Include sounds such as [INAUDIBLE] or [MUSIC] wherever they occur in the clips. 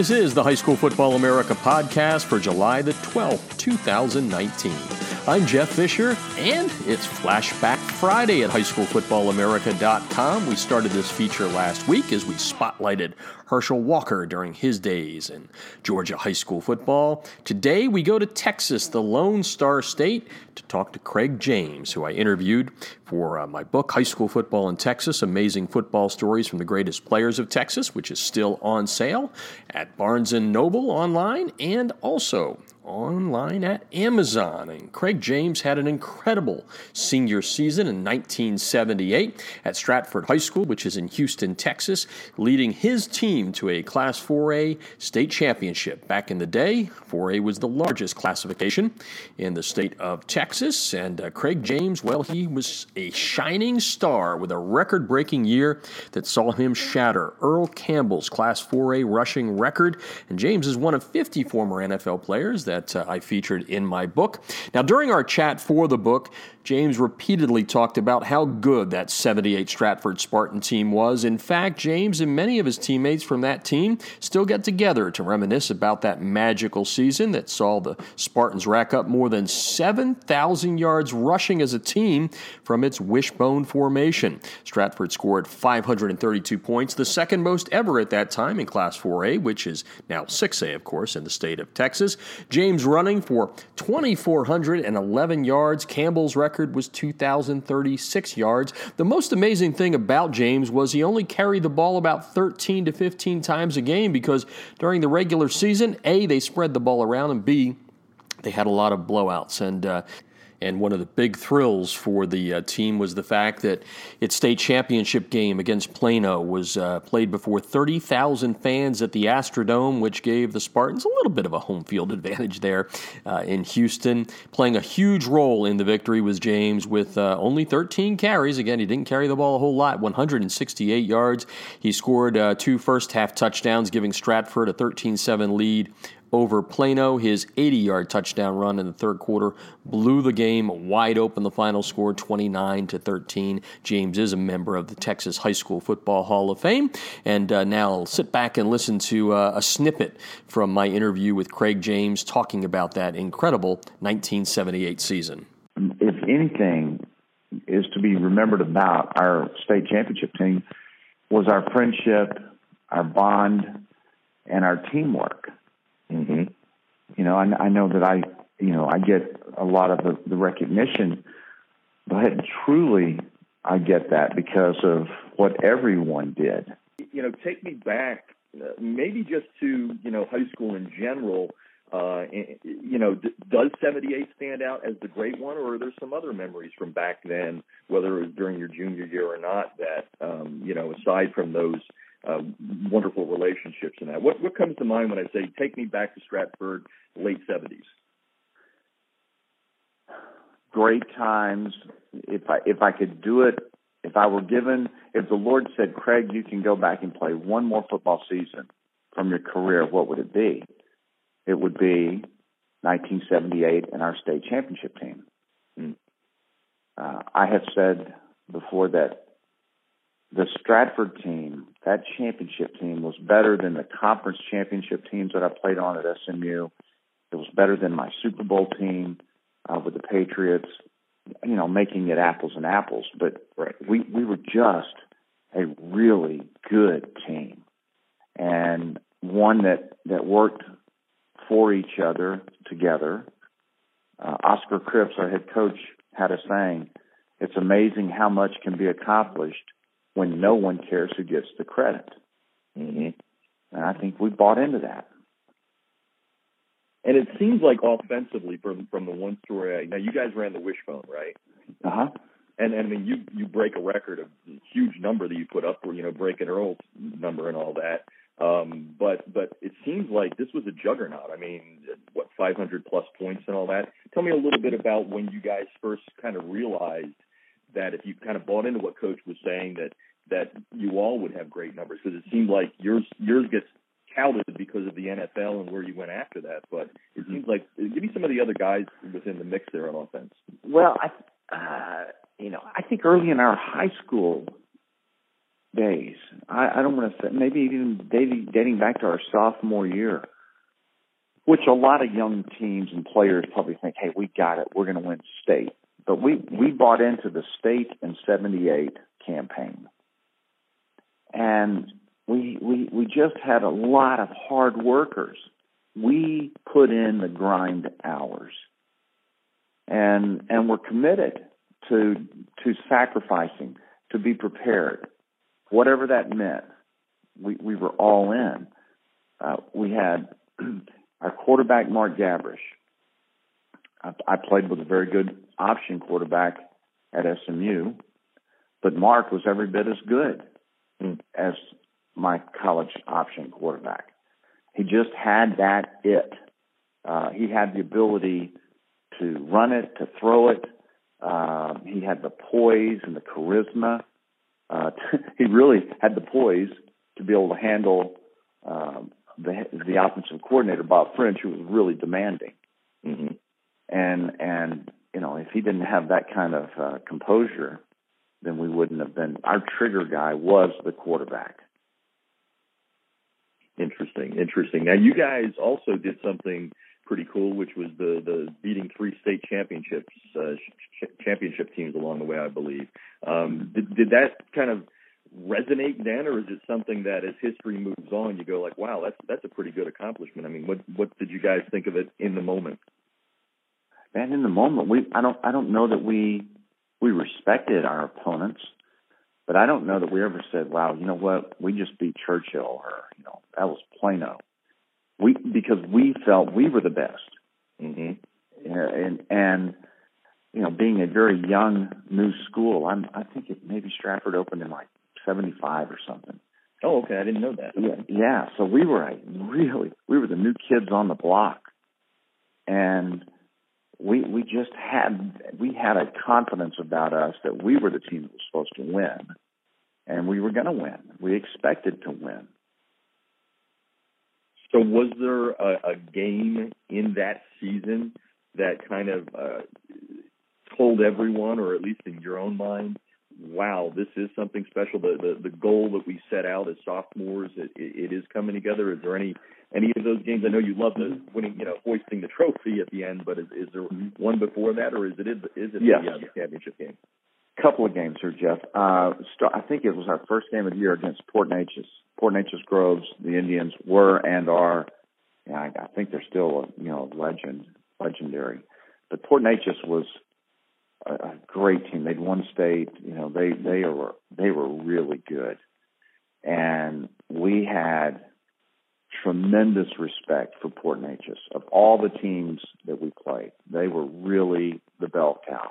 This is the High School Football America podcast for July the 12th, 2019. I'm Jeff Fisher, and it's Flashback Friday at highschoolfootballamerica.com. We started this feature last week as we spotlighted Herschel Walker during his days in Georgia high school football. Today we go to Texas, the Lone Star State, to talk to Craig James, who I interviewed for uh, my book, High School Football in Texas Amazing Football Stories from the Greatest Players of Texas, which is still on sale at Barnes & Noble online and also online at Amazon. And Craig James had an incredible senior season in 1978 at Stratford High School, which is in Houston, Texas, leading his team to a Class 4A state championship. Back in the day, 4A was the largest classification in the state of Texas. And uh, Craig James, well, he was a shining star with a record breaking year that saw him shatter Earl Campbell's Class 4A rushing record. And James is one of 50 former NFL players that that uh, I featured in my book. Now, during our chat for the book, James repeatedly talked about how good that 78 Stratford Spartan team was. In fact, James and many of his teammates from that team still get together to reminisce about that magical season that saw the Spartans rack up more than 7,000 yards rushing as a team from its wishbone formation. Stratford scored 532 points, the second most ever at that time in Class 4A, which is now 6A, of course, in the state of Texas. James running for 2,411 yards. Campbell's record record was 2,036 yards. The most amazing thing about James was he only carried the ball about 13 to 15 times a game because during the regular season, A, they spread the ball around, and B, they had a lot of blowouts. And uh, and one of the big thrills for the uh, team was the fact that its state championship game against Plano was uh, played before 30,000 fans at the Astrodome, which gave the Spartans a little bit of a home field [LAUGHS] advantage there uh, in Houston. Playing a huge role in the victory was James with uh, only 13 carries. Again, he didn't carry the ball a whole lot, 168 yards. He scored uh, two first half touchdowns, giving Stratford a 13 7 lead over Plano. His 80 yard touchdown run in the third quarter blew the game wide open. The final score 29 to 13. James is a member of the Texas High School Football Hall of Fame. And uh, now sit back and listen to uh, a snippet from my interview with Craig James talking about that incredible 1978 season. If anything is to be remembered about our state championship team was our friendship, our bond, and our teamwork. You know, I, I know that I, you know, I get a lot of the, the recognition, but truly I get that because of what everyone did. You know, take me back, maybe just to you know high school in general. Uh, you know, does 78 stand out as the great one, or are there some other memories from back then, whether it was during your junior year or not, that, um, you know, aside from those uh, wonderful relationships and that. What what comes to mind when I say take me back to Stratford, late seventies? Great times. If I if I could do it, if I were given, if the Lord said, Craig, you can go back and play one more football season from your career, what would it be? It would be 1978 and our state championship team. Mm. Uh, I have said before that the Stratford team, that championship team, was better than the conference championship teams that I played on at SMU. It was better than my Super Bowl team uh, with the Patriots. You know, making it apples and apples, but right. we we were just a really good team, and one that that worked for each other together. Uh, Oscar Cripps, our head coach, had a saying: "It's amazing how much can be accomplished when no one cares who gets the credit. Mm-hmm. And I think we bought into that. And it seems like offensively from from the one story. Now you guys ran the wishbone, right? Uh huh. And, and I mean, you you break a record of a huge number that you put up, for you know, breaking Earl's number and all that. Um, but but it seems like this was a juggernaut. I mean, what 500 plus points and all that. Tell me a little bit about when you guys first kind of realized that if you kind of bought into what coach was saying that that you all would have great numbers because it seemed like yours yours gets touted because of the NFL and where you went after that. But it seems like give me some of the other guys within the mix there on offense. Well, I uh, you know I think early in our high school days. I, I don't want to say maybe even dating, dating back to our sophomore year, which a lot of young teams and players probably think, "Hey, we got it. We're going to win state." But we we bought into the state in '78 campaign, and we we we just had a lot of hard workers. We put in the grind hours, and and we're committed to to sacrificing to be prepared, whatever that meant. We we were all in. Uh, we had [CLEARS THROAT] our quarterback Mark Gabrish. I, played with a very good option quarterback at SMU, but Mark was every bit as good as my college option quarterback. He just had that it. Uh, he had the ability to run it, to throw it. Uh, he had the poise and the charisma. Uh, [LAUGHS] he really had the poise to be able to handle um, the the offensive coordinator Bob French, who was really demanding. Mm-hmm. And and you know, if he didn't have that kind of uh, composure, then we wouldn't have been. Our trigger guy was the quarterback. Interesting, interesting. Now you guys also did something pretty cool, which was the the beating three state championships uh, ch- championship teams along the way, I believe. Um, did, did that kind of resonate then, or is it something that as history moves on, you go like, wow, that's that's a pretty good accomplishment. I mean, what what did you guys think of it in the moment? And in the moment, we I don't I don't know that we we respected our opponents, but I don't know that we ever said, wow, you know what, we just beat Churchill, or you know that was Plano. We because we felt we were the best. Mm-hmm. And and you know, being a very young new school, I'm I think it maybe Stratford opened in like 75 or something. Oh, okay. I didn't know that. Yeah, yeah. So we were a really we were the new kids on the block, and we we just had we had a confidence about us that we were the team that was supposed to win, and we were going to win. We expected to win. So, was there a, a game in that season that kind of uh, told everyone, or at least in your own mind, wow, this is something special. The the, the goal that we set out as sophomores, it, it is coming together. Is there any any of those games? I know you love the winning, you know, hoisting the trophy at the end, but is, is there one before that, or is it is, is it yes. the, uh, the championship game? A couple of games here, Jeff. Uh, start, I think it was our first game of the year against Port Neches. Port Neches Groves, the Indians were and are, yeah, I, I think they're still, a, you know, legend, legendary. But Port Neches was a, a great team. They'd won state. You know, they they were they were really good, and we had tremendous respect for Port Neches. Of all the teams that we played, they were really the bell cow.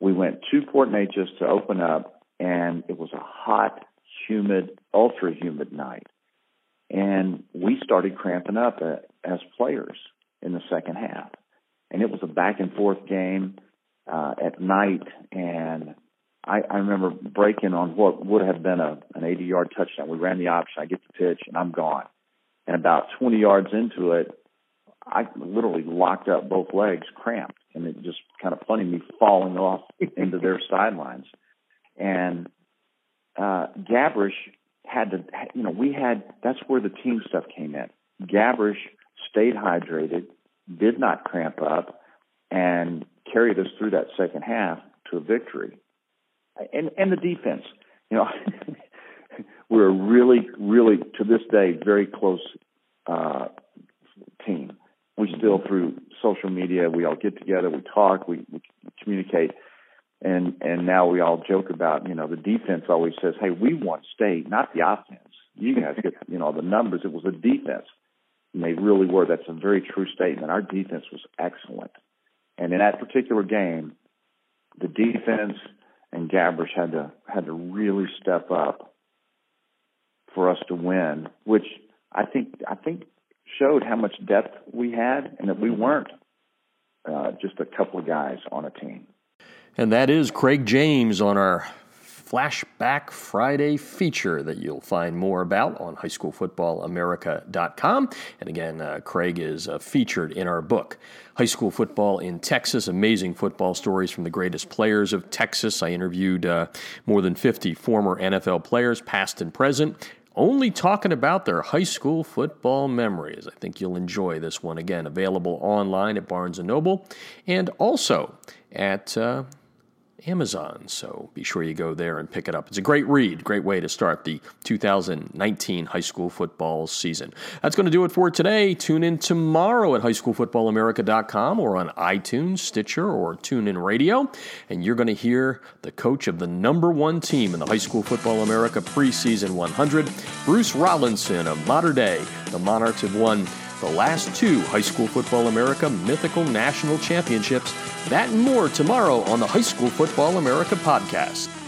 We went to Port Neches to open up, and it was a hot, humid, ultra humid night, and we started cramping up uh, as players in the second half, and it was a back and forth game uh, at night, and I, I remember breaking on what would have been a an 80 yard touchdown. We ran the option. I get the pitch, and I'm gone. And about 20 yards into it, I literally locked up both legs, cramped, and it just kind of funny me falling off [LAUGHS] into their sidelines. And uh, Gabrish had to, you know, we had that's where the team stuff came in. Gabrish stayed hydrated, did not cramp up, and carried us through that second half to a victory. And and the defense, you know, [LAUGHS] we're a really, really to this day very close uh, team. We still through social media we all get together, we talk, we, we communicate, and and now we all joke about you know the defense always says, hey, we want state, not the offense. You guys get [LAUGHS] you know the numbers. It was the defense, and they really were. That's a very true statement. Our defense was excellent. And in that particular game, the defense and Gabrish had to had to really step up for us to win, which I think I think showed how much depth we had and that we weren't uh, just a couple of guys on a team. And that is Craig James on our Flashback Friday feature that you'll find more about on highschoolfootballamerica.com. And again, uh, Craig is uh, featured in our book, High School Football in Texas Amazing Football Stories from the Greatest Players of Texas. I interviewed uh, more than 50 former NFL players, past and present only talking about their high school football memories. I think you'll enjoy this one again. Available online at Barnes and Noble, and also at uh, Amazon. So be sure you go there and pick it up. It's a great read, great way to start the 2019 high school football season. That's going to do it for today. Tune in tomorrow at highschoolfootballamerica.com or on iTunes, Stitcher, or TuneIn Radio, and you're going to hear the coach of the number one team in the High School Football America preseason 100, Bruce Rollinson of Mater Dei. The Monarchs have won the last two High School Football America mythical national championships. That and more tomorrow on the High School Football America podcast.